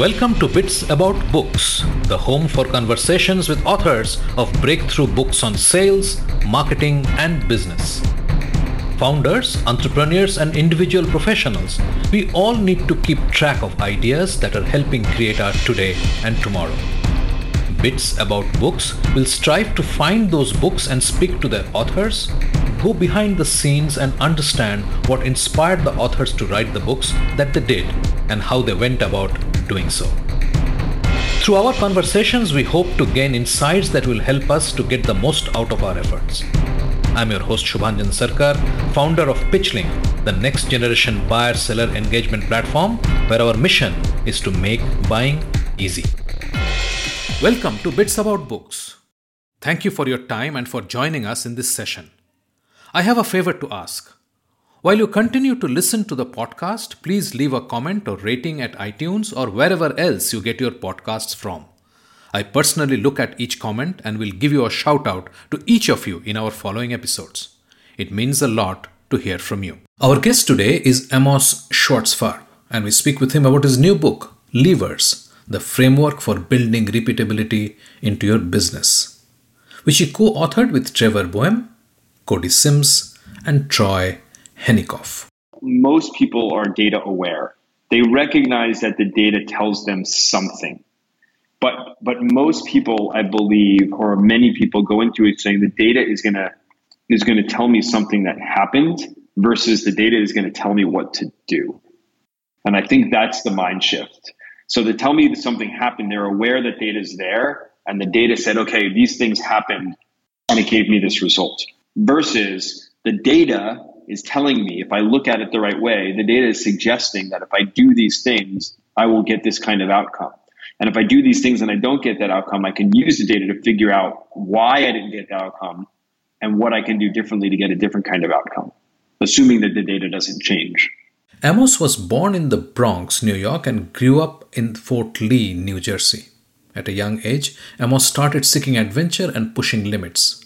Welcome to Bits About Books, the home for conversations with authors of breakthrough books on sales, marketing, and business. Founders, entrepreneurs, and individual professionals, we all need to keep track of ideas that are helping create our today and tomorrow. Bits About Books will strive to find those books and speak to their authors, go behind the scenes and understand what inspired the authors to write the books that they did and how they went about doing so. Through our conversations, we hope to gain insights that will help us to get the most out of our efforts. I'm your host Shubhanjan Sarkar, founder of Pitchlink, the next generation buyer seller engagement platform where our mission is to make buying easy. Welcome to Bits About Books. Thank you for your time and for joining us in this session. I have a favor to ask. While you continue to listen to the podcast, please leave a comment or rating at iTunes or wherever else you get your podcasts from. I personally look at each comment and will give you a shout out to each of you in our following episodes. It means a lot to hear from you. Our guest today is Amos Schwartzfarb, and we speak with him about his new book, Levers the framework for building repeatability into your business, which he co authored with Trevor Boehm, Cody Simms, and Troy Henikoff. Most people are data aware. They recognize that the data tells them something. But, but most people, I believe, or many people go into it saying the data is going to is going to tell me something that happened versus the data is going to tell me what to do. And I think that's the mind shift. So they tell me that something happened, they're aware that data is there, and the data said, okay, these things happened, and it gave me this result. Versus the data is telling me, if I look at it the right way, the data is suggesting that if I do these things, I will get this kind of outcome. And if I do these things and I don't get that outcome, I can use the data to figure out why I didn't get that outcome and what I can do differently to get a different kind of outcome, assuming that the data doesn't change. Amos was born in the Bronx, New York, and grew up in Fort Lee, New Jersey. At a young age, Amos started seeking adventure and pushing limits.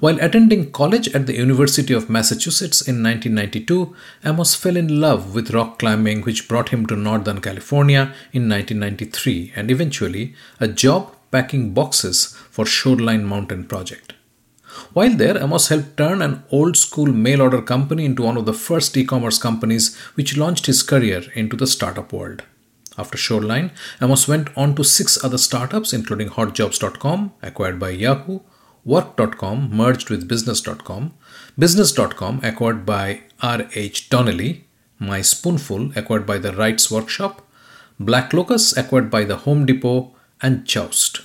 While attending college at the University of Massachusetts in 1992, Amos fell in love with rock climbing, which brought him to Northern California in 1993 and eventually a job packing boxes for Shoreline Mountain Project. While there, Amos helped turn an old school mail order company into one of the first e commerce companies which launched his career into the startup world. After Shoreline, Amos went on to six other startups, including HotJobs.com, acquired by Yahoo, Work.com, merged with Business.com, Business.com, acquired by R.H. Donnelly, My Spoonful, acquired by the Wrights Workshop, Black Locus, acquired by the Home Depot, and Joust.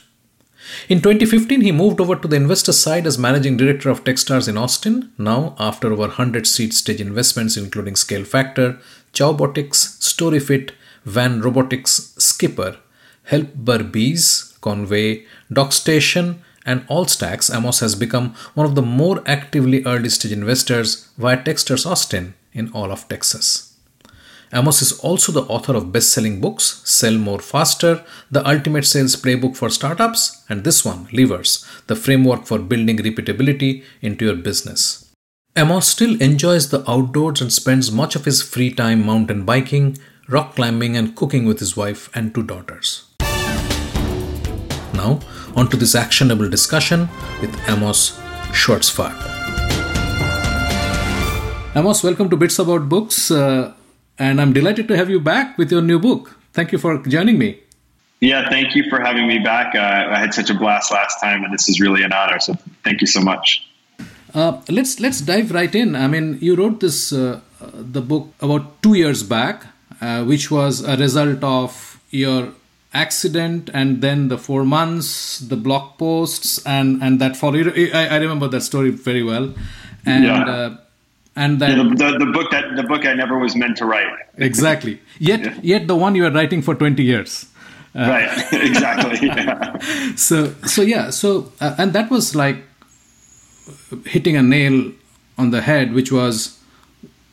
In 2015, he moved over to the investor side as managing director of Techstars in Austin. Now, after over 100 seed stage investments, including Scale Factor, Chowbotics, StoryFit, Van Robotics, Skipper, Help Helpberbees, Convey, DocStation, and Allstacks, Amos has become one of the more actively early stage investors via Techstars Austin in all of Texas. Amos is also the author of best selling books Sell More Faster, The Ultimate Sales Playbook for Startups, and this one, Levers, the framework for building repeatability into your business. Amos still enjoys the outdoors and spends much of his free time mountain biking, rock climbing, and cooking with his wife and two daughters. Now, on to this actionable discussion with Amos Schwartzfarb. Amos, welcome to Bits About Books. Uh, and I'm delighted to have you back with your new book. Thank you for joining me. Yeah, thank you for having me back. Uh, I had such a blast last time, and this is really an honor. So thank you so much. Uh, let's let's dive right in. I mean, you wrote this uh, the book about two years back, uh, which was a result of your accident and then the four months, the blog posts, and and that followed. I, I remember that story very well, and. Yeah uh, and then yeah, the, the, the, book that the book I never was meant to write. exactly. Yet yeah. yet the one you are writing for twenty years. Uh, right. exactly. Yeah. So so yeah. So uh, and that was like hitting a nail on the head, which was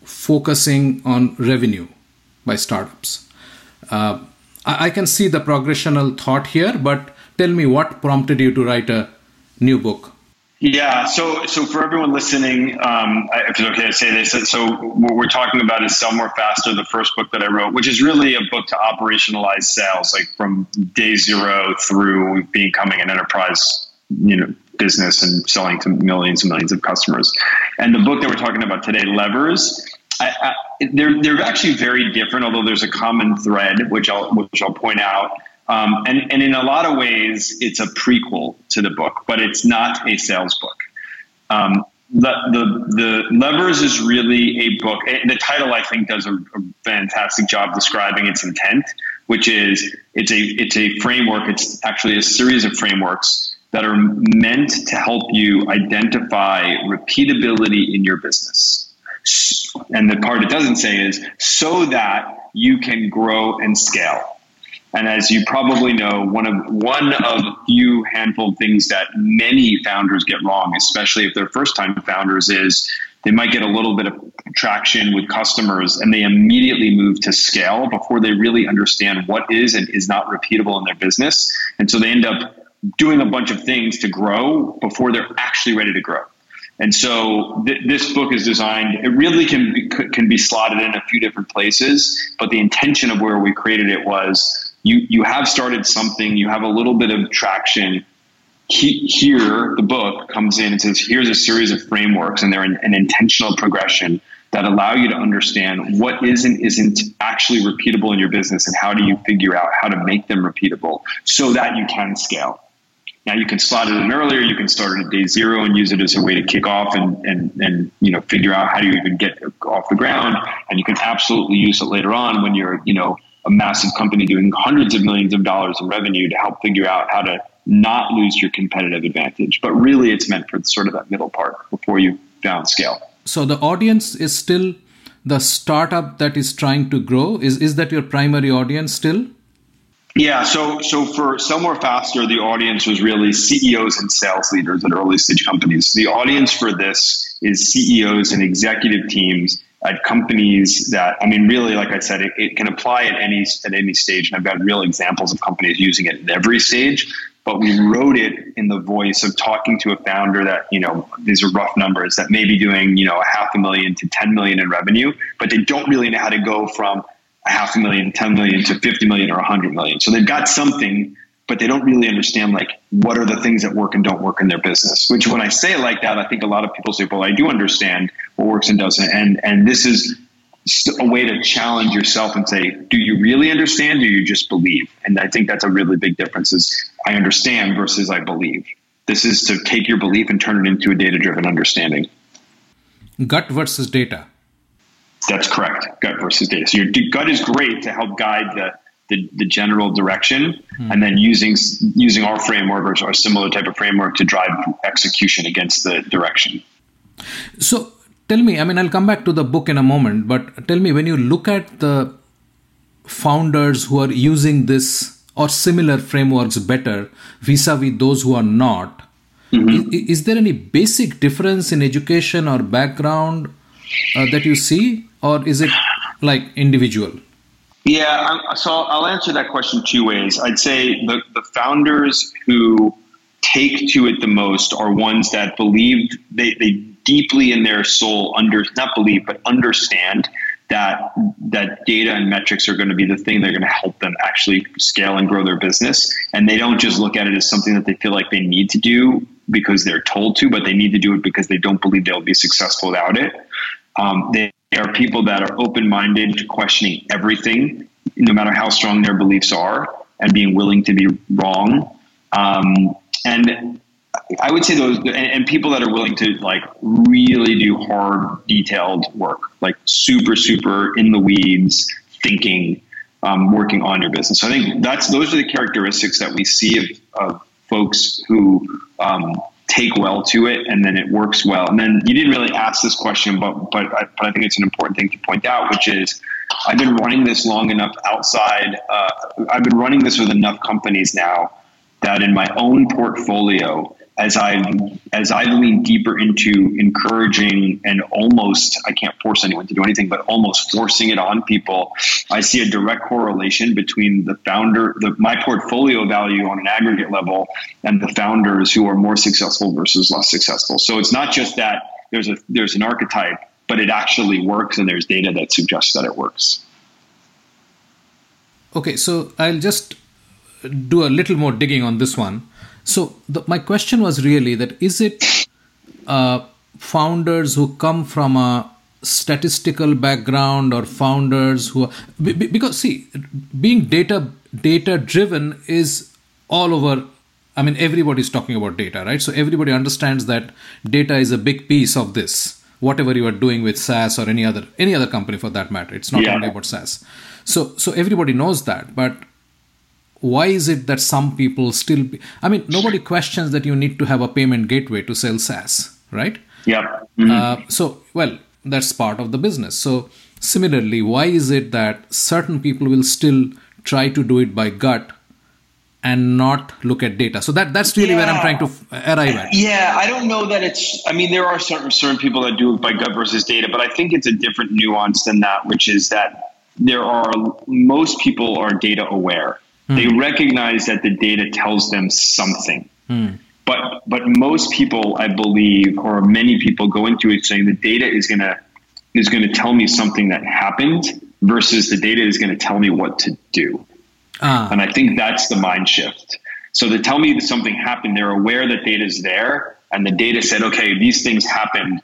focusing on revenue by startups. I, I can see the progressional thought here, but tell me what prompted you to write a new book Yeah. So, so for everyone listening, um, if it's okay to say this, so what we're talking about is Sell More Faster, the first book that I wrote, which is really a book to operationalize sales, like from day zero through becoming an enterprise, you know, business and selling to millions and millions of customers. And the book that we're talking about today, Levers, I, I, they're they're actually very different, although there's a common thread, which I'll which I'll point out. Um, and, and in a lot of ways, it's a prequel to the book, but it's not a sales book. Um, the, the, the levers is really a book. Eh, the title, I think, does a, a, fantastic job describing its intent, which is it's a it's a framework. It's actually a series of frameworks that are meant to help you identify repeatability in your business. And the part it doesn't say is so that you can grow and scale. And as you probably know, one of one of few handful of things that many founders get wrong, especially if they're first time founders, is they might get a little bit of traction with customers and they immediately move to scale before they really understand what is and is not repeatable in their business. And so they end up doing a bunch of things to grow before they're actually ready to grow. And so th- this book is designed, it really can be, can be slotted in a few different places, but the intention of where we created it was you you have started something, you have a little bit of traction. He, here, the book comes in and says, here's a series of frameworks, and they're an, an intentional progression that allow you to understand what is and isn't actually repeatable in your business, and how do you figure out how to make them repeatable so that you can scale. Now you can slot it in earlier. You can start it at day zero and use it as a way to kick off and and and you know figure out how do you even get off the ground. And you can absolutely use it later on when you're you know a massive company doing hundreds of millions of dollars in revenue to help figure out how to not lose your competitive advantage. But really, it's meant for sort of that middle part before you down scale. So the audience is still the startup that is trying to grow. Is is that your primary audience still? Yeah, so so for More Faster, the audience was really CEOs and sales leaders at early stage companies. The audience for this is CEOs and executive teams at companies that I mean, really, like I said, it, it, can apply at any at any stage, and I've got real examples of companies using it at every stage. But we wrote it in the voice of talking to a founder that you know these are rough numbers that may be doing you know a half a million to ten million in revenue, but they don't really know how to go from a half a million, 10 million to 50 million or 100 million. So they've got something but they don't really understand like what are the things that work and don't work in their business. Which when I say it like that, I think a lot of people say, "Well, I do understand what works and doesn't," and and this is a way to challenge yourself and say, "Do you really understand? Or you just believe?" And I think that's a really big difference. Is I understand versus I believe. This is to take your belief and turn it into a data-driven understanding. Gut versus data. That's correct. Gut versus data. So your gut is great to help guide the the, the general direction mm. and then using using our framework or a similar type of framework to drive execution against the direction so tell me i mean i'll come back to the book in a moment but tell me when you look at the founders who are using this or similar frameworks better vis-a-vis those who are not mm-hmm. is, is, there any basic difference in education or background uh, that you see or is it like individual? Yeah, so I'll answer that question two ways. I'd say the, the founders who take to it the most are ones that believe they, they deeply in their soul under not believe but understand that that data and metrics are going to be the thing that are going to help them actually scale and grow their business. And they don't just look at it as something that they feel like they need to do because they're told to but they need to do it because they don't believe they'll be successful without it um, they are people that are open minded to questioning everything, no matter how strong their beliefs are, and being willing to be wrong. Um, and I would say those, and, and, people that are willing to like really do hard, detailed work, like super, super in the weeds thinking, um, working on your business. So I think that's those are the characteristics that we see of, of folks who um, take well to it and then it works well. And then you didn't really ask this question, but but I, but I think it's an important thing to point out, which is I've been running this long enough outside. Uh, I've been running this with enough companies now that in my own portfolio, as I as I lean deeper into encouraging and almost I can't force anyone to do anything, but almost forcing it on people, I see a direct correlation between the founder, the my portfolio value on an aggregate level, and the founders who are more successful versus less successful. So it's not just that there's a there's an archetype, but it actually works, and there's data that suggests that it works. Okay, so I'll just do a little more digging on this one. So the, my question was really that is it uh, founders who come from a statistical background or founders who are, because see being data data driven is all over i mean everybody's talking about data right so everybody understands that data is a big piece of this whatever you are doing with SaaS or any other any other company for that matter. It's not yeah. only about SaaS. So so everybody knows that, but why is it that some people still be, I mean nobody questions that you need to have a payment gateway to sell SaaS, right? Yeah. Mm-hmm. Uh, so well, that's part of the business. So similarly, why is it that certain people will still try to do it by gut and not look at data. So that that's really yeah. where I'm trying to arrive at. Yeah, I don't know that it's. I mean, there are certain certain people that do it by gut versus data, but I think it's a different nuance than that, which is that there are most people are data aware. Hmm. They recognize that the data tells them something. Hmm. But but most people, I believe, or many people go into it saying the data is gonna is gonna tell me something that happened versus the data is gonna tell me what to do. Uh. And I think that's the mind shift. So they tell me that something happened, they're aware that data is there, and the data said, okay, these things happened,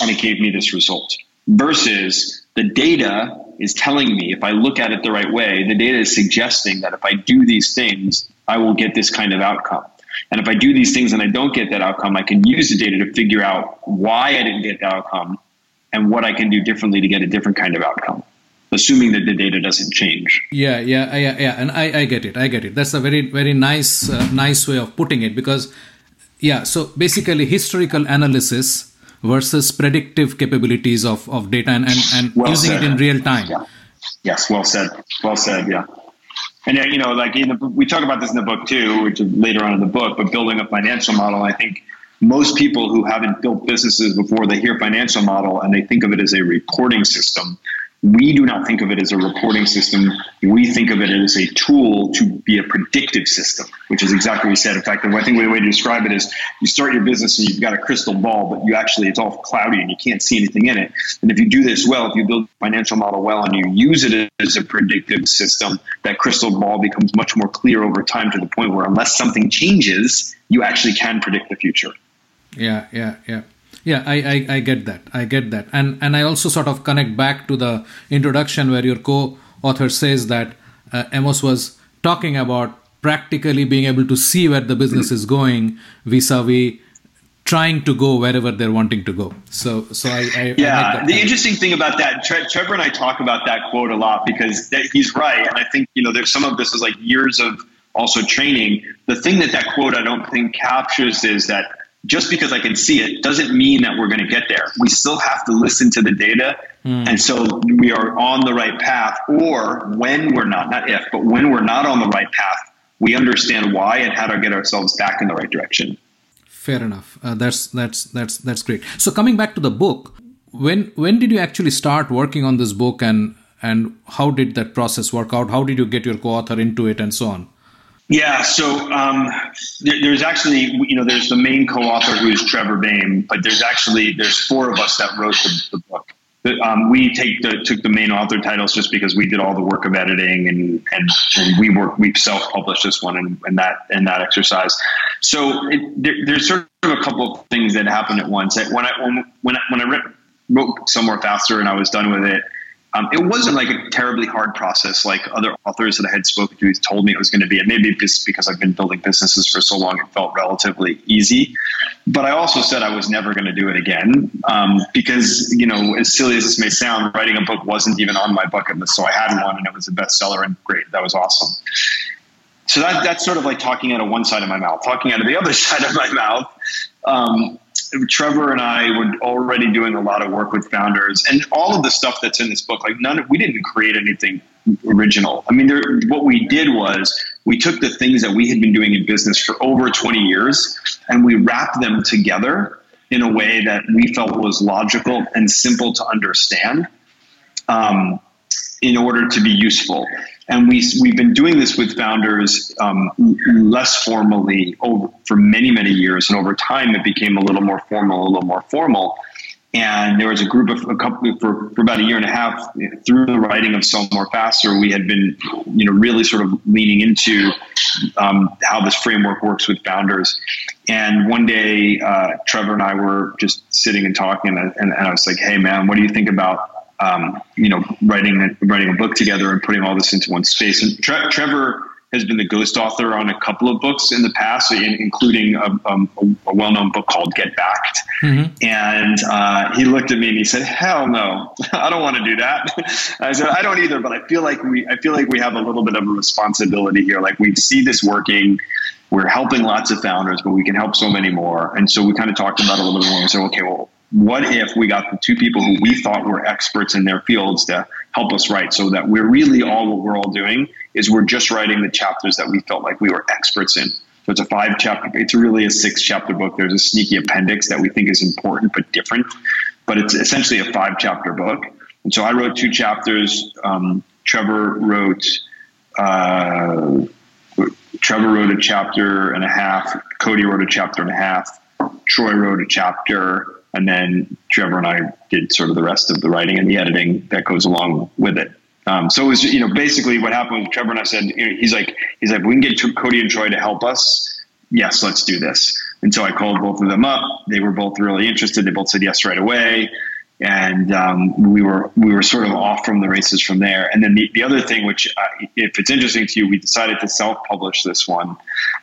and it gave me this result. Versus the data is telling me, if I look at it the right way, the data is suggesting that if I do these things, I will get this kind of outcome. And if I do these things and I don't get that outcome, I can use the data to figure out why I didn't get the outcome and what I can do differently to get a different kind of outcome assuming that the data doesn't change. Yeah, yeah, yeah, yeah. And I, I get it. I get it. That's a very, very nice, uh, nice way of putting it because, yeah. So basically, historical analysis versus predictive capabilities of, of data and and, and well using said. it in real time. Yeah. Yes, well said. Well said. Yeah. And uh, you know, like in the, we talk about this in the book too, which is later on in the book. But building a financial model, I think most people who haven't built businesses before they hear financial model and they think of it as a reporting system we do not think of it as a reporting system. We think of it as a tool to be a predictive system, which is exactly what you said. In fact, I think the way to describe it is you start your business and you've got a crystal ball, but you actually, it's all cloudy and you can't see anything in it. And if you do this well, if you build a financial model well and you use it as a predictive system, that crystal ball becomes much more clear over time to the point where unless something changes, you actually can predict the future. Yeah, yeah, yeah yeah I, I, I get that. I get that. And and i also sort of connect back to the introduction where your co-author says that uh, amos was talking about practically being able to see where the business is going vis-a-vis trying to go wherever they're wanting to go. So so i, I yeah I the interesting thing about that Tre- trevor and i talk about that quote a lot because he's right. And i think you know there's some of this is like years of also training. The thing that that quote i don't think captures is that just because I can see it doesn't mean that we're going to get there. We still have to listen to the data. Mm. And so we are on the right path. Or when we're not, not if, but when we're not on the right path, we understand why and how to get ourselves back in the right direction. Fair enough. Uh, that's that's that's that's great. So coming back to the book, when when did you actually start working on this book and and how did that process work out? How did you get your co-author into it and so on? Yeah, so um, there, there's actually, you know, there's the main co-author who is Trevor Boehm, but there's actually there's four of us that wrote the, the book. Um, we take the took the main author titles just because we did all the work of editing and and, and we work we self published this one and, and that and that exercise. So it, there, there's sort of a couple of things that happen at once. When I when when I, when I wrote Sell More Faster and I was done with it um, it wasn't like a terribly hard process like other authors that I had spoken to told me it was going to be. And maybe just because I've been building businesses for so long, it felt relatively easy. But I also said I was never going to do it again um, because, you know, as silly as this may sound, writing a book wasn't even on my bucket list. So I had one and it was a bestseller and great. That was awesome. So that, that's sort of like talking out of one side of my mouth. Talking out of the other side of my mouth, um, Trevor and I were already doing a lot of work with founders, and all of the stuff that's in this book, like none of we didn't create anything original. I mean, there, what we did was we took the things that we had been doing in business for over 20 years and we wrapped them together in a way that we felt was logical and simple to understand um, in order to be useful. And we, we've been doing this with founders um, less formally over, for many, many years. And over time, it became a little more formal, a little more formal. And there was a group of a couple for, for about a year and a half through the writing of Sell More Faster. We had been, you know, really sort of leaning into um, how this framework works with founders. And one day, uh, Trevor and I were just sitting and talking, and, and, and I was like, "Hey, man, what do you think about um, you know, writing writing a book together and putting all this into one space. And Tre- Trevor has been the ghost author on a couple of books in the past, including a, um, a well-known book called Get Backed. Mm-hmm. And uh, he looked at me and he said, "Hell no, I don't want to do that." I said, "I don't either, but I feel like we, I feel like we have a little bit of a responsibility here. Like we see this working." We're helping lots of founders, but we can help so many more. And so we kind of talked about it a little bit more and said, okay, well, what if we got the two people who we thought were experts in their fields to help us write so that we're really all what we're all doing is we're just writing the chapters that we felt like we were experts in. So it's a five chapter it's really a six chapter book. There's a sneaky appendix that we think is important but different but it's essentially a five chapter book. And so i wrote two chapters. Um, trevor wrote uh, trevor wrote a chapter and a half. Cody wrote a chapter and a half. Troy wrote a chapter and then Trevor and I did sort of the rest of the writing and the editing that goes along with it. Um, so it was, you know, basically what happened with Trevor and I said, you know, he's like, he's like, we can get Cody and Troy to help us. Yes, let's do this. And so I called both of them up. They were both really interested. They both said yes right away and um, we were we were sort of off from the races from there. And then the, the other thing, which uh, if it's interesting to you, we decided to self-publish this one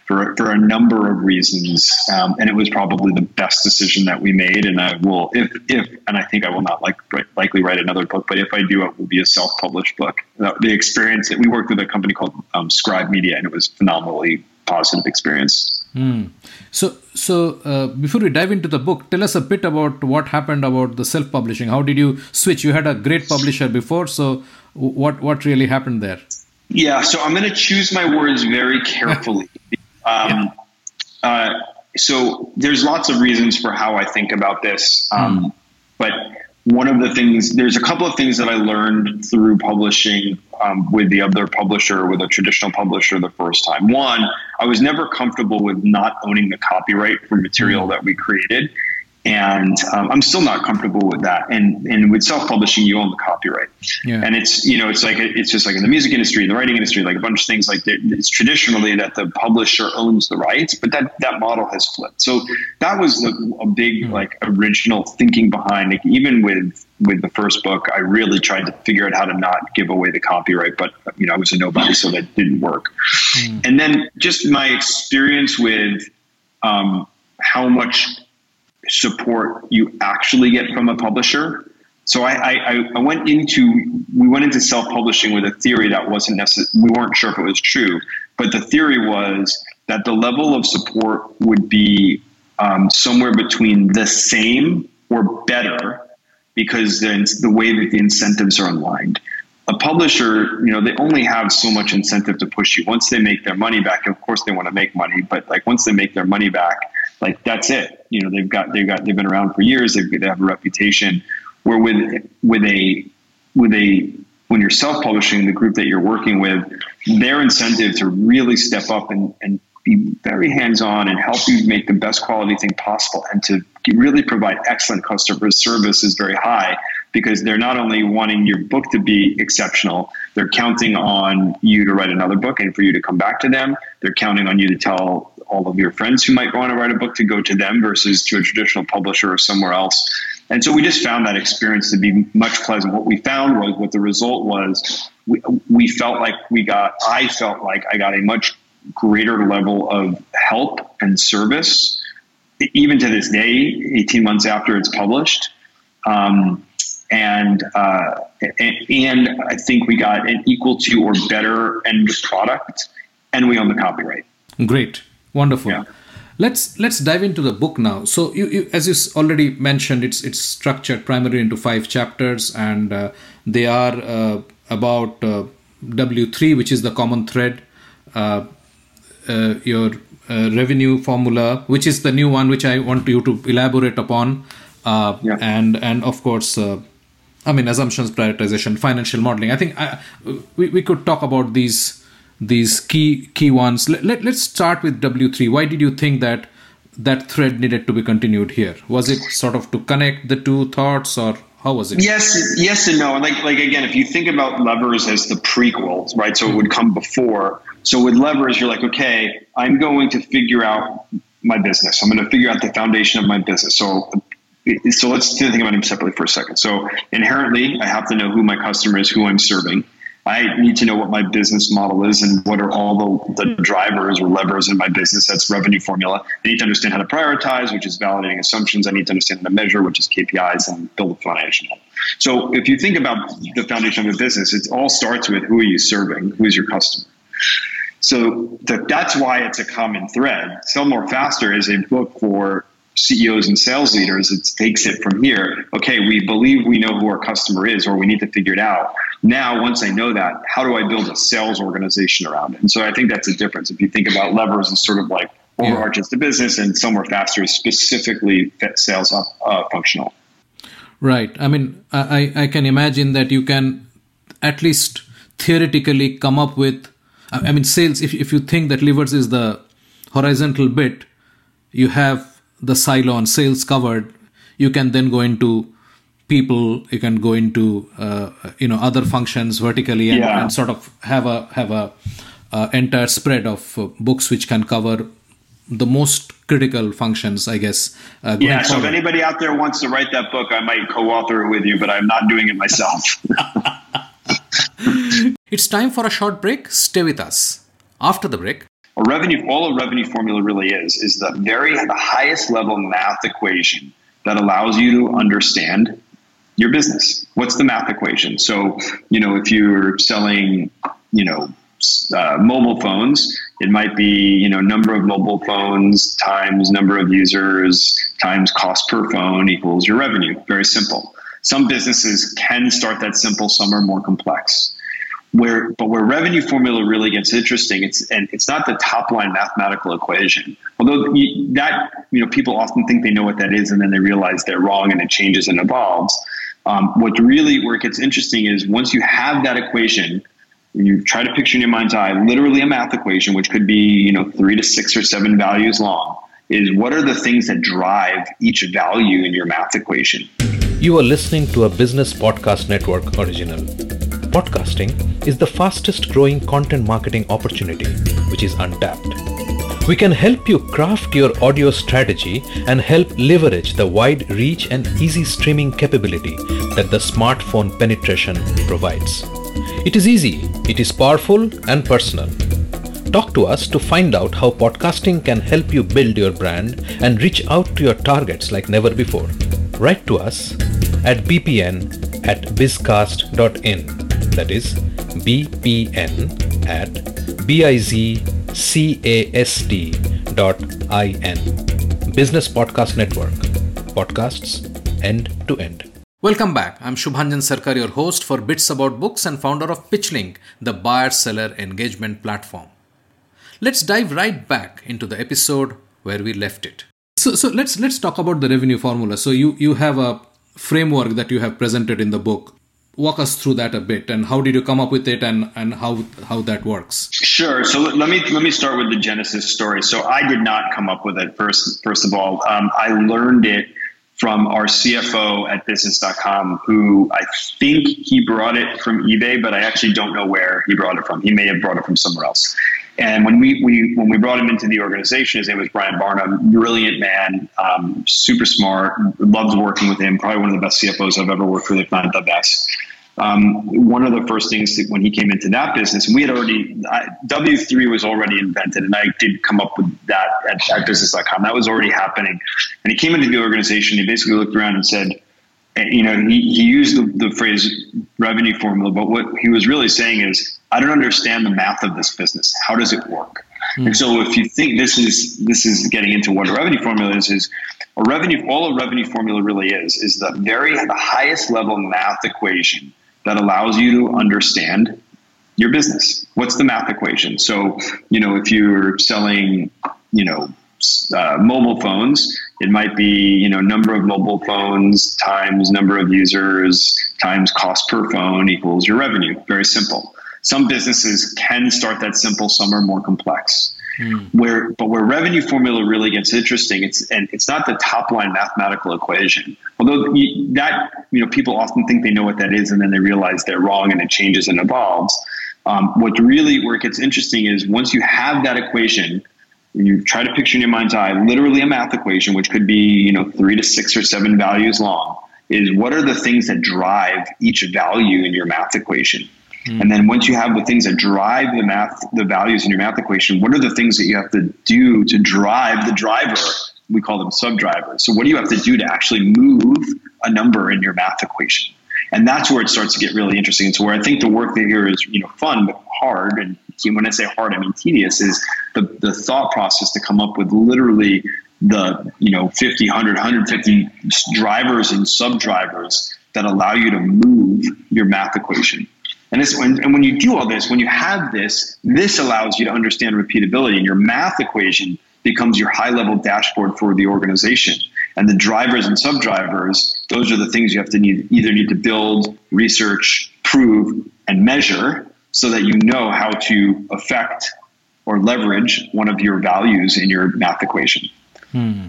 for for a number of reasons, um, and it was probably the best decision that we made. And I will, if if, and I think I will not like likely write another book, but if I do, it will be a self-published book. Uh, the experience that we worked with a company called um, Scribe Media, and it was phenomenally positive experience. Mm. So, so uh, before we dive into the book, tell us a bit about what happened about the self-publishing. How did you switch? You had a great publisher before, so what what really happened there? Yeah, so I'm going to choose my words very carefully. um, yeah. uh, so there's lots of reasons for how I think about this, um, mm. but one of the things there's a couple of things that I learned through publishing um, with the other publisher, with a traditional publisher, the first time. One, I was never comfortable with not owning the copyright for material that we created and um, I'm still not comfortable with that. And and with self publishing, you own the copyright, yeah. and it's you know it's like it's just like in the music industry, in the writing industry, like a bunch of things like it's traditionally that the publisher owns the rights, but that that model has flipped. So that was the, a big mm. like original thinking behind it. Even with with the first book, I really tried to figure out how to not give away the copyright, but you know I was a nobody, so that didn't work. Mm. And then just my experience with um, how much support you actually get from a publisher. So I, I, I went into we went into self publishing with a theory that wasn't necessary. We weren't sure if it was true, but the theory was that the level of support would be um, somewhere between the same or better because then the way that the incentives are aligned. A publisher, you know, they only have so much incentive to push you. Once they make their money back, of course they want to make money, but like once they make their money back, like that's it. You know, they've got they've got they've been around for years. They've, they have a reputation. Where with with a with a when you're self-publishing, the group that you're working with, their incentive to really step up and, and be very hands-on and help you make the best quality thing possible and to really provide excellent customer service is very high because they're not only wanting your book to be exceptional, they're counting on you to write another book and for you to come back to them. They're counting on you to tell all of your friends who might want to write a book to go to them versus to a traditional publisher or somewhere else. And so we just found that experience to be much pleasant. What we found was what the result was we, we felt like we got, I felt like I got a much greater level of help and service, even to this day, 18 months after it's published. Um, and, uh, and I think we got an equal to or better end product, and we own the copyright. Great. Wonderful. Yeah. Let's let's dive into the book now. So, you, you, as you already mentioned, it's it's structured primarily into five chapters, and uh, they are uh, about uh, W three, which is the common thread. Uh, uh, your uh, revenue formula, which is the new one, which I want you to elaborate upon, uh, Yeah. and and of course, uh, I mean assumptions, prioritization, financial modeling. I think I, we we could talk about these these key key ones. Let, let let's start with W three. Why did you think that that thread needed to be continued here? Was it sort of to connect the two thoughts, or how was it? Yes, yes, and no. Like, like again, if you think about levers as the prequels, right? So it would come before. So with levers, you're like, okay, I'm going to figure out my business. I'm going to figure out the foundation of my business. So, so let's think about them separately for a second. So inherently, I have to know who my customer is, who I'm serving. I need to know what my business model is and what are all the, the drivers or levers in my business. That's revenue formula. I need to understand how to prioritize, which is validating assumptions. I need to understand to measure, which is KPIs, and build a model. So if you think about the foundation of a business, it all starts with who are you serving? Who is your customer? So that, that's why it's a common thread. Sell More Faster is a book for CEOs and sales leaders. It takes it from here. Okay, we believe we know who our customer is, or we need to figure it out. Now, once I know that, how do I build a sales organization around it? And so I think that's a difference. If you think about levers as sort of like overarches the business, and More Faster is specifically sales up, uh, functional. Right. I mean, I, I can imagine that you can at least theoretically come up with. I mean, sales. If if you think that levers is the horizontal bit, you have the silo on sales covered. You can then go into people. You can go into uh, you know other functions vertically and, Yeah. and sort of have a have a uh, entire spread of uh, books which can cover the most critical functions, I guess. Uh, Yeah. So if anybody out there wants to write that book, I might co-author it with you, but I'm not doing it myself. It's time for a short break. Stay with us. After the break, a revenue all a revenue formula really is is the very the highest level math equation that allows you to understand your business. What's the math equation? So you know if you're selling you know uh, mobile phones it might be you know number of mobile phones times number of users times cost per phone equals your revenue. Very simple. Some businesses can start that simple some are more complex where but where revenue formula really gets interesting it's and it's not the top line mathematical equation. Although that you know people often think they know what that is and then they realize they're wrong and it changes and evolves. Um, what really where it gets interesting is once you have that equation you try to picture in your mind's eye literally a math equation which could be you know three to six or seven values long is what are the things that drive each value in your math equation? You are listening to a Business Podcast Network original. Podcasting is the fastest growing content marketing opportunity which is untapped. We can help you craft your audio strategy and help leverage the wide reach and easy streaming capability that the smartphone penetration provides. It is easy, it is powerful and personal. Talk to us to find out how podcasting can help you build your brand and reach out to your targets like never before. Write to us at bpn at bizcast.in. That is bpn at bizcast dot in. Business Podcast Network. Podcasts end to end. Welcome back. I'm Shubhanjan Sarkar, your host for Bits About Books and founder of PitchLink, the buyer seller engagement platform. Let's dive right back into the episode where we left it. So, so let's let's talk about the revenue formula. So you you have a framework that you have presented in the book. Walk us through that a bit, and how did you come up with it, and and how how that works? Sure. So let me let me start with the genesis story. So I did not come up with it first. First of all, um, I learned it from our CFO at Business.com, who I think he brought it from eBay, but I actually don't know where he brought it from. He may have brought it from somewhere else. And when we, we when we brought him into the organization, his name was Brian Barnum, brilliant man, um, super smart, loved working with him. Probably one of the best CFOs I've ever worked with, if not the best. Um, one of the first things that when he came into that business, and we had already W three was already invented, and I did come up with that at, at business.com. That was already happening, and he came into the organization. He basically looked around and said, you know, he, he used the, the phrase revenue formula, but what he was really saying is, I don't understand the math of this business. How does it work? Mm. And so, if you think this is this is getting into what a revenue formula is, is a revenue all a revenue formula really is is the very the highest level math equation that allows you to understand your business. What's the math equation? So, you know, if you're selling, you know, uh, mobile phones, it might be, you know, number of mobile phones times number of users times cost per phone equals your revenue. Very simple. Some businesses can start that simple, some are more complex. Mm. Where, but where revenue formula really gets interesting, it's and it's not the top line mathematical equation. Although you, that you know people often think they know what that is, and then they realize they're wrong, and it changes and evolves. Um, what really where it gets interesting is once you have that equation, and you try to picture in your mind's eye, literally a math equation, which could be you know three to six or seven values long, is what are the things that drive each value in your math equation? Mm. And then once you have the things that drive the math, the values in your math equation, what are the things that you have to do to drive the driver? We call them subdrivers. So what do you have to do to actually move a number in your math equation? And that's where it starts to get really interesting. And so where I think the work here is, you know, fun but hard, and when I say hard, I mean tedious, is the, the thought process to come up with literally the, you know, 50, 100, 150 drivers and subdrivers that allow you to move your math equation. And this, when, and when you do all this, when you have this, this allows you to understand repeatability, and your math equation becomes your high level dashboard for the organization. And the drivers and subdrivers, those are the things you have to need, either need to build, research, prove, and measure so that you know how to affect or leverage one of your values in your math equation. Hmm.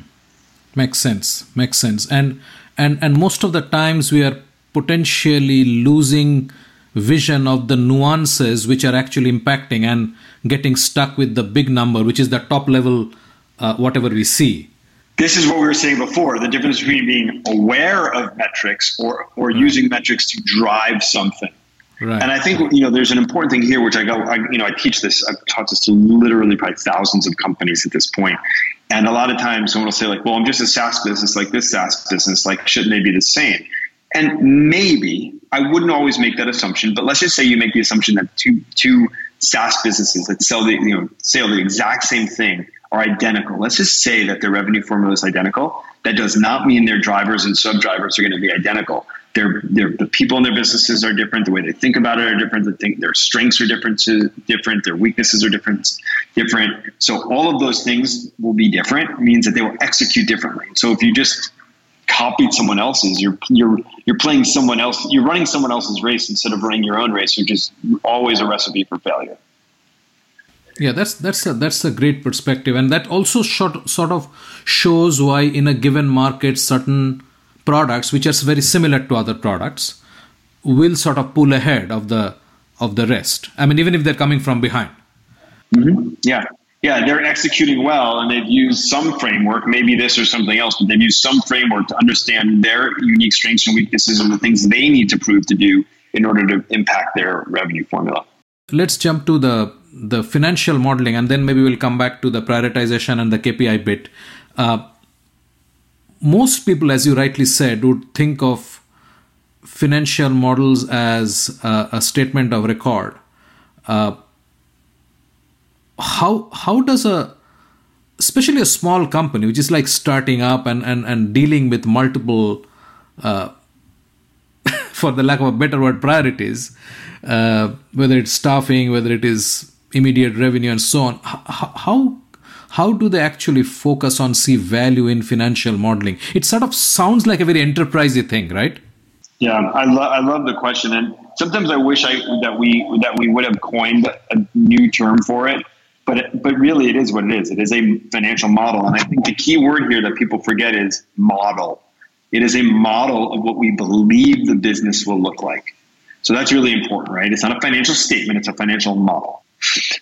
Makes sense. Makes sense. And and and most of the times we are potentially losing vision of the nuances which are actually impacting and getting stuck with the big number, which is the top level, uh, whatever we see. This is what we were saying before the difference between being aware of metrics or, or right. using metrics to drive something. Right. And I think you know there's an important thing here, which I go, I, you know, I teach this. I've taught this to literally probably thousands of companies at this point. point, and a lot of times someone will say like, "Well, I'm just a SaaS business like this SaaS business. Like, shouldn't they be the same?" And maybe I wouldn't always make that assumption, but let's just say you make the assumption that two two SaaS businesses that sell the you know sell the exact same thing are identical. Let's just say that their revenue formula is identical. That does not mean their drivers and sub drivers are going to be identical. Their, their, the people in their businesses are different. The way they think about it are different. The thing, their strengths are different. Different. Their weaknesses are different. Different. So all of those things will be different. Means that they will execute differently. So if you just copied someone else's. You're you're you're playing someone else. You're running someone else's race instead of running your own race, which is always a recipe for failure. Yeah, that's that's a, that's a great perspective, and that also sort sort of shows why in a given market certain products, which are very similar to other products, will sort of pull ahead of the of the rest. I mean, even if they're coming from behind. Mm-hmm. Yeah, yeah, they're executing well and they've used some framework, maybe this or something else, but they've used some framework to understand their unique strengths and weaknesses and the things they need to prove to do in order to impact their revenue formula. Let's jump to the the financial modeling and then maybe we'll come back to the prioritization and the KPI bit. Uh, most people, as you rightly said, would think of financial models as a, a statement of record. Uh, how how does a especially a small company which is like starting up and and, and dealing with multiple uh, for the lack of a better word priorities uh, whether it's staffing whether it is immediate revenue and so on how how do they actually focus on see value in financial modeling? It sort of sounds like a very enterprisey thing right? Yeah i, lo- I love the question and sometimes i wish i that we that we would have coined a new term for it but but really it is what it is. It is a financial model, and I think the key word here that people forget is model. It is a model of what we believe the business will look like. So that's really important, right? It's not a financial statement; it's a financial model.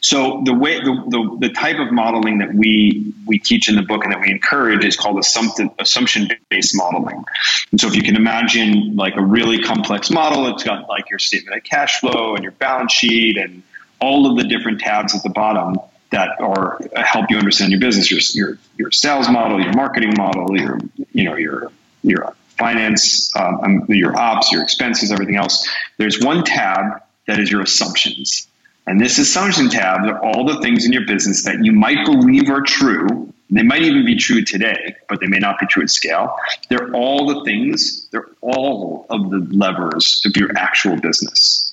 So the way the, the, the type of modeling that we we teach in the book and that we encourage is called assumption based modeling. And so if you can imagine like a really complex model, it's got like your statement of cash flow and your balance sheet and all of the different tabs at the bottom that are help you understand your business, your your your sales model, your marketing model, your you know your your finance, um, um, your ops, your expenses, everything else. There's one tab that is your assumptions, and this assumption tab are all the things in your business that you might believe are true. They might even be true today, but they may not be true at scale. They're all the things. They're all of the levers of your actual business.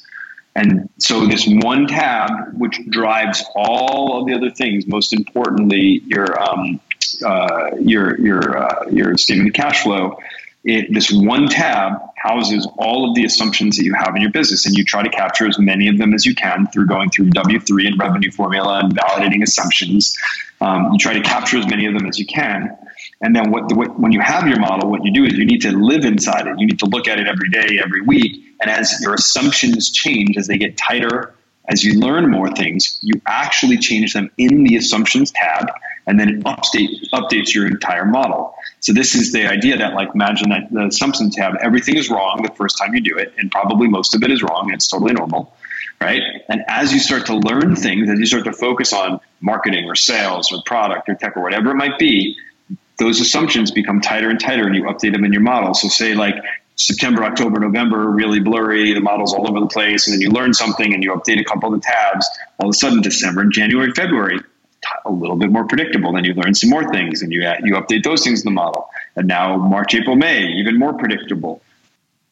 And so this one tab, which drives all of the other things, most importantly, your um, uh, your your uh, your statement of cash flow, it, this one tab houses all of the assumptions that you have in your business, and you try to capture as many of them as you can through going through W three and revenue formula and validating assumptions. Um, you try to capture as many of them as you can, and then what, what when you have your model, what you do is you need to live inside it. You need to look at it every day, every week, and as your assumptions change, as they get tighter, as you learn more things, you actually change them in the assumptions tab, and then it update, updates your entire model. So this is the idea that, like, imagine that the assumptions tab, everything is wrong the first time you do it, and probably most of it is wrong. And it's totally normal, right? And as you start to learn things, as you start to focus on marketing or sales or product or tech or whatever it might be, those assumptions become tighter and tighter, and you update them in your model. So say like September, October, November, really blurry. The model's all over the place, and then you learn something and you update a couple of the tabs. All of a sudden, December and January, February, a little bit more predictable. Then you learn some more things, and you you update those things in the model. And now March, April, May, even more predictable.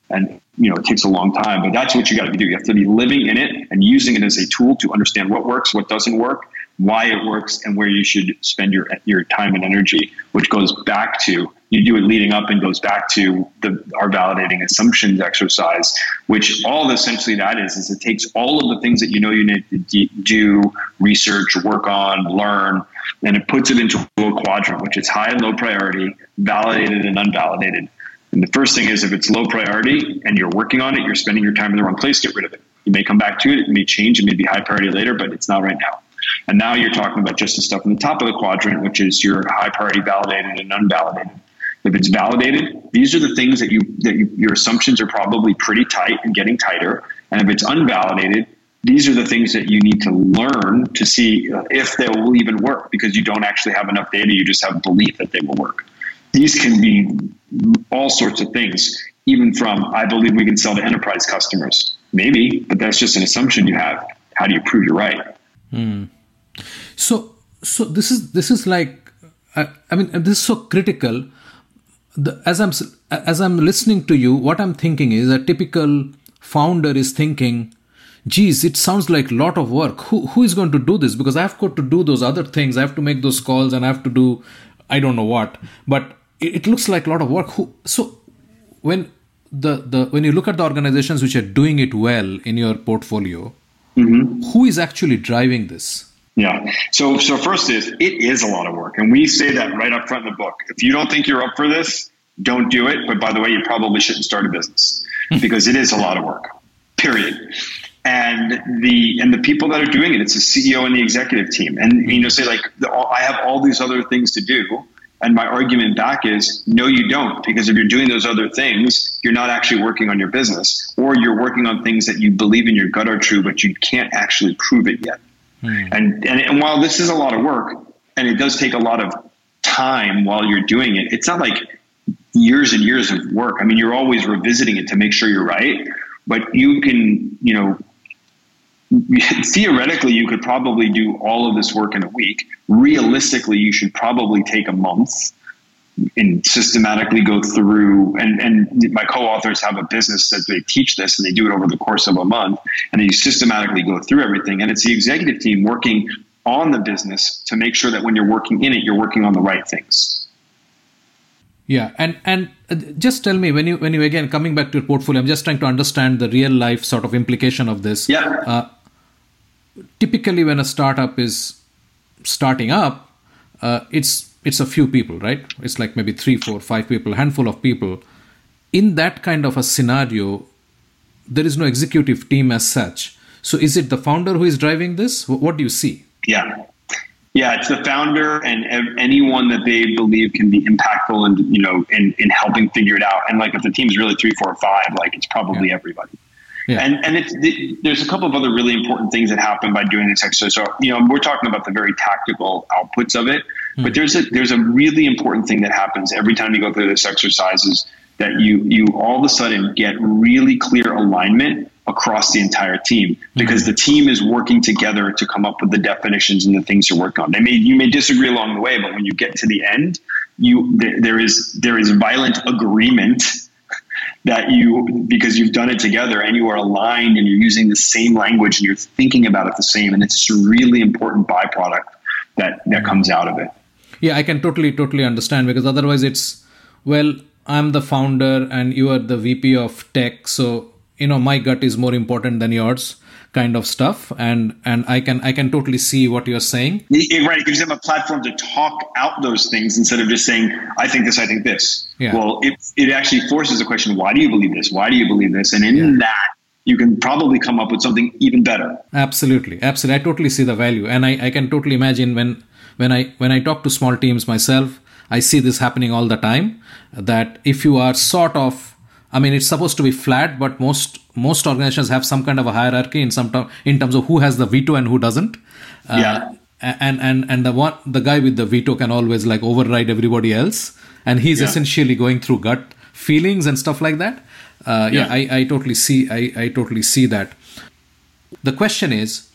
And you know it takes a long time, but that's what you got to do. You have to be living in it and using it as a tool to understand what works, what doesn't work, why it works, and where you should spend your your time and energy. Which goes back to you do it leading up and goes back to the our validating assumptions exercise, which all essentially that is is it takes all of the things that you know you need to do, research, work on, learn, and it puts it into a quadrant, which is high and low priority, validated and unvalidated. And the first thing is if it's low priority and you're working on it, you're spending your time in the wrong place, get rid of it. You may come back to it, it may change, it may be high priority later, but it's not right now. And now you're talking about just the stuff in the top of the quadrant, which is your high priority validated and unvalidated. If it's validated, these are the things that you that you, your assumptions are probably pretty tight and getting tighter. And if it's unvalidated, these are the things that you need to learn to see if they will even work because you don't actually have enough data. You just have belief that they will work. These can be all sorts of things, even from I believe we can sell to enterprise customers. Maybe, but that's just an assumption you have. How do you prove you're right? Hmm. So, so this is this is like, I, I mean, this is so critical the, as I'm as I'm listening to you, what I'm thinking is a typical founder is thinking, "Geez, it sounds like a lot of work. Who who is going to do this? Because I've got to do those other things. I have to make those calls and I have to do, I don't know what. But it, it looks like a lot of work. Who so when the the when you look at the organizations which are doing it well in your portfolio, mm-hmm. who is actually driving this? Yeah. So so first is it is a lot of work, and we say that right up front in the book. If you don't think you're up for this, don't do it. But by the way, you probably shouldn't start a business because it is a lot of work. Period. And the and the people that are doing it, it's the CEO and the executive team, and you know say like I have all these other things to do. And my argument back is no, you don't, because if you're doing those other things, you're not actually working on your business, or you're working on things that you believe in your gut are true, but you can't actually prove it yet. Mm. And, and and while this is a lot of work and it does take a lot of time while you're doing it, it's not like years and years of work. I mean, you're always revisiting it to make sure you're right, but you can, you know, theoretically you could probably do all of this work in a week. Realistically, you should probably take a month and systematically go through and, and my co-authors have a business that they teach this and they do it over the course of a month and they systematically go through everything and it's the executive team working on the business to make sure that when you're working in it you're working on the right things. Yeah and and uh, just tell me when you when you again coming back to your portfolio i'm just trying to understand the real life sort of implication of this. Yeah. Uh, typically when a startup is starting up uh, it's it's a few people, right? It's like maybe three, four, five people, handful of people. In that kind of a scenario, there is no executive team as such. So is it the founder who is driving this? What do you see? Yeah. Yeah, it's the founder and anyone that they believe can be impactful and you know in, in helping figure it out. And like if the team's really three, four, five, like it's probably yeah. everybody. Yeah. And and it's there's a couple of other really important things that happen by doing this exercise. So you know we're talking about the very tactical outputs of it, Mm. But hmm. there's a there's a really important thing that happens every time you go through this exercise is that you you all of a sudden get really clear alignment across the entire team because mm. the team is working together to come up with the definitions and the things you're working on. They may you may disagree along the way, but when you get to the end, you there, there is there is violent agreement that you because you've done it together and you are aligned and you're using the same language and you're thinking about it the same and it's a really important byproduct that that comes out of it. Yeah i can totally totally understand because otherwise it's well i'm the founder and you are the vp of tech so you know my gut is more important than yours kind of stuff and and i can i can totally see what you're saying. Right it gives them a platform to talk out those things instead of just saying i think this i think this. Yeah. well it, it actually forces a question why do you believe this? Why do you believe this? And in yeah. that you can probably come up with something even better. Absolutely. Absolutely. I totally see the value. And i, I can totally imagine when when i when i talk to small teams myself i see this happening all the time that if you are sort of I mean, it's supposed to be flat, but most most organizations have some kind of a hierarchy in some term, in terms of who has the veto and who doesn't. Uh, yeah. And and and the one the guy with the veto can always like override everybody else, and he's yeah. essentially going through gut feelings and stuff like that. Uh, yeah. yeah, I, I totally see I, I totally see that. The question is,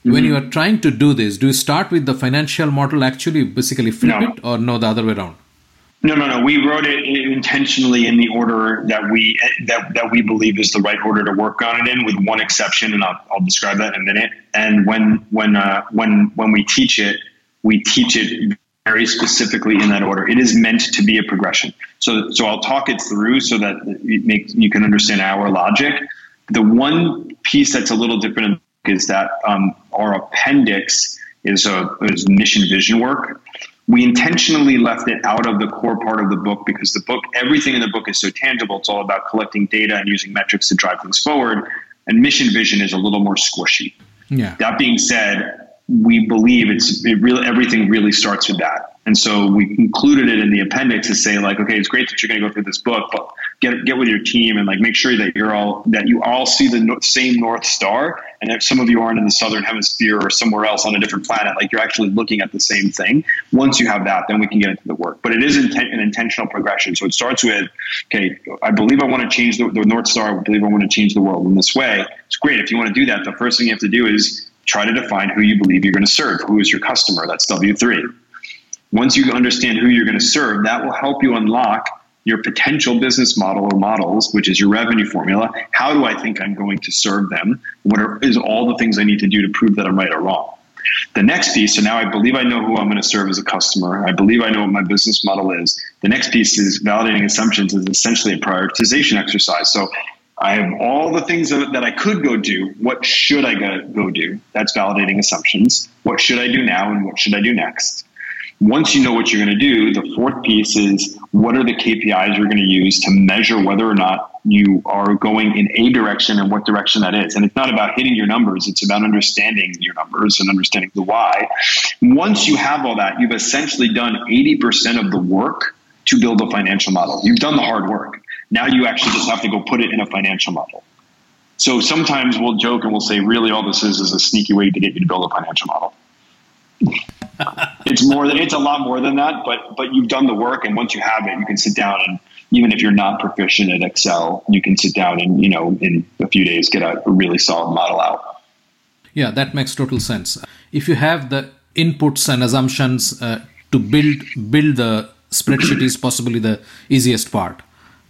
mm-hmm. when you are trying to do this, do you start with the financial model actually basically flip no. it, or no, the other way around? No, no, no. We wrote it intentionally in the order that we that, that we believe is the right order to work on it in, with one exception, and I'll, I'll describe that in a minute. And when when uh, when when we teach it, we teach it very specifically in that order. It is meant to be a progression. So so I'll talk it through so that it makes you can understand our logic. The one piece that's a little different is that um, our appendix is a is mission vision work we intentionally left it out of the core part of the book because the book, everything in the book is so tangible. It's all about collecting data and using metrics to drive things forward. And mission vision is a little more squishy. Yeah. That being said, we believe it's it really everything really starts with that. And so we included it in the appendix to say like, okay, it's great that you're going to go through this book, but get get with your team and like make sure that you're all that you all see the no- same north star, and if some of you aren't in the southern hemisphere or somewhere else on a different planet, like you're actually looking at the same thing. Once you have that, then we can get into the work. But it is inten- an intentional progression. So it starts with, okay, I believe I want to change the, the north star. I believe I want to change the world in this way. It's great if you want to do that. The first thing you have to do is try to define who you believe you're going to serve. Who is your customer? That's W three once you understand who you're going to serve, that will help you unlock your potential business model or models, which is your revenue formula. How do I think I'm going to serve them? What are, is all the things I need to do to prove that I'm right or wrong? The next piece, so now I believe I know who I'm going to serve as a customer. I believe I know what my business model is. The next piece is validating assumptions is essentially a prioritization exercise. So I have all the things that, I could go do. What should I go, go do? That's validating assumptions. What should I do now and what should I do next? Once you know what you're going to do, the fourth piece is what are the KPIs you're going to use to measure whether or not you are going in a direction and what direction that is. And it's not about hitting your numbers, it's about understanding your numbers and understanding the why. Once you have all that, you've essentially done 80% of the work to build a financial model. You've done the hard work. Now you actually just have to go put it in a financial model. So sometimes we'll joke and we'll say, really, all this is is a sneaky way to get you to build a financial model it's more than it's a lot more than that, but but you've done the work, and once you have it, you can sit down and even if you're not proficient at Excel, you can sit down and you know in a few days get a, really solid model out. Yeah, that makes total sense. If you have the inputs and assumptions uh, to build build the spreadsheet is possibly the easiest part,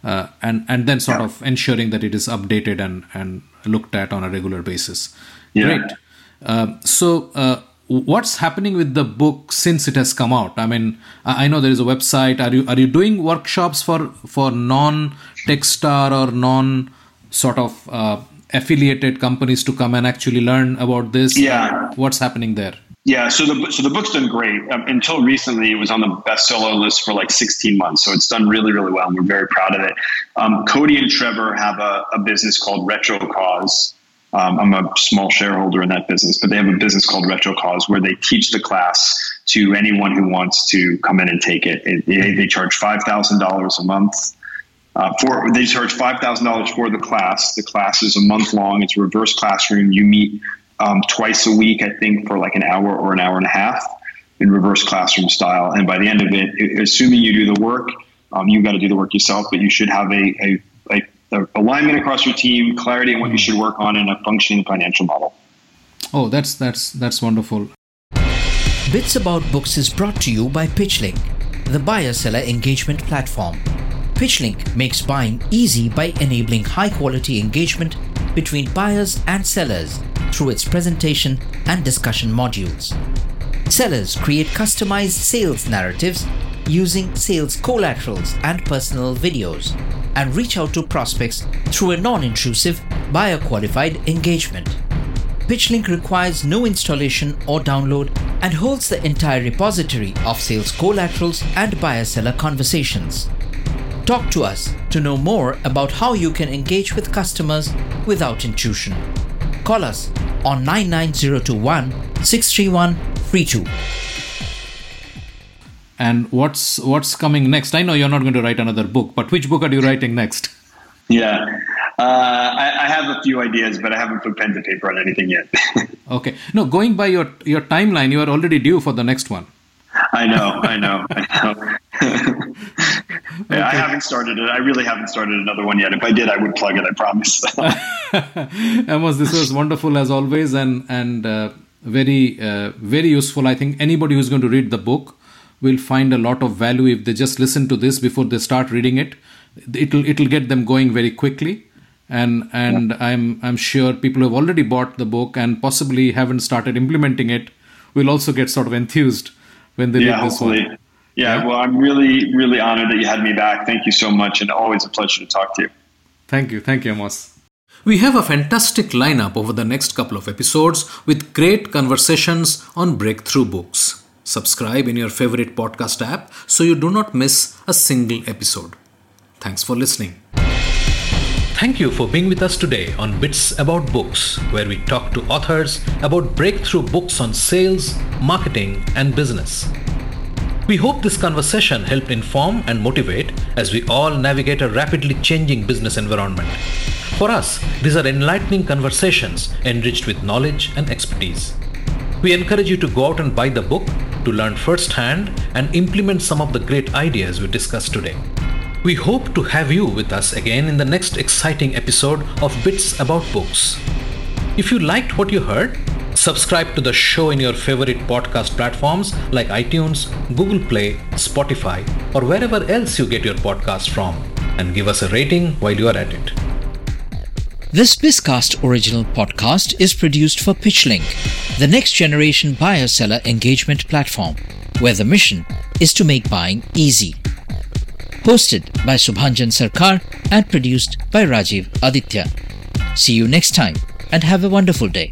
uh, and and then sort yeah. of ensuring that it is updated and and looked at on a regular basis. Yeah. Great. Uh, so uh, what's happening with the book since it has come out? I mean i know there is a website. Are you are you doing workshops for for non techstar or non sort of uh, affiliated companies to come and actually learn about this? Yeah. What's happening there? Yeah so the so the book's done great. Um, until recently it was on the bestseller list for like 16 months so it's done really really well and we're very proud of it. Um, cody and trevor have a, a business called retro cause um, I'm a small shareholder in that business, but they have a business called Retro Cause where they teach the class to anyone who wants to come in and take it. it, it they charge five thousand dollars a month. Uh, for they charge five thousand dollars for the class. The class is a month long. It's a reverse classroom. You meet um, twice a week, I think, for like an hour or an hour and a half in reverse classroom style. And by the end of it, assuming you do the work, um, you've got to do the work yourself, but you should have a, a, alignment across your team, clarity on what you should work on, and a functioning financial model. Oh, that's that's that's wonderful. Bits About Books is brought to you by PitchLink, the buyer seller engagement platform. PitchLink makes buying easy by enabling high quality engagement between buyers and sellers through its presentation and discussion modules. Sellers create customized sales narratives using sales collaterals and personal videos and reach out to prospects through a non intrusive, buyer qualified engagement. PitchLink requires no installation or download and holds the entire repository of sales collaterals and buyer seller conversations. Talk to us to know more about how you can engage with customers without intrusion. Call us on 99021 631 32. And what's what's coming next? I know you're not going to write another book, but which book are you writing next? Yeah, uh, I, I, have a few ideas, but I haven't put pen to paper on anything yet. okay, no, going by your your timeline, you are already due for the next one. I know, I know, I know. okay. I haven't started it. I really haven't started another one yet. If I did, I would plug it. I promise. Amos, this was wonderful as always, and and uh, very uh, very useful. I think anybody who's going to read the book will find a lot of value if they just listen to this before they start reading it. It'll it'll get them going very quickly, and and yeah. I'm I'm sure people who have already bought the book and possibly haven't started implementing it will also get sort of enthused when they yeah, read this hopefully. one. Yeah, yeah, well, I'm really really honored that you had me back. Thank you so much, and always a pleasure to talk to you. Thank you, thank you, Amos. We have a fantastic lineup over the next couple of episodes with great conversations on breakthrough books. Subscribe in your favorite podcast app so you do not miss a single episode. Thanks for listening. Thank you for being with us today on Bits About Books, where we talk to authors about breakthrough books on sales, marketing, and business. We hope this conversation helped inform and motivate as we all navigate a rapidly changing business environment. For us, these are enlightening conversations enriched with knowledge and expertise. We encourage you to go out and buy the book to learn firsthand and implement some of the great ideas we discussed today. We hope to have you with us again in the next exciting episode of Bits About Books. If you liked what you heard, subscribe to the show in your favorite podcast platforms like iTunes, Google Play, Spotify, or wherever else you get your podcast from, and give us a rating while you are at it. This Bizcast original podcast is produced for PitchLink, the next generation buyer seller engagement platform, where the mission is to make buying easy. Hosted by Subhanjan Sarkar and produced by Rajiv Aditya. See you next time and have a wonderful day.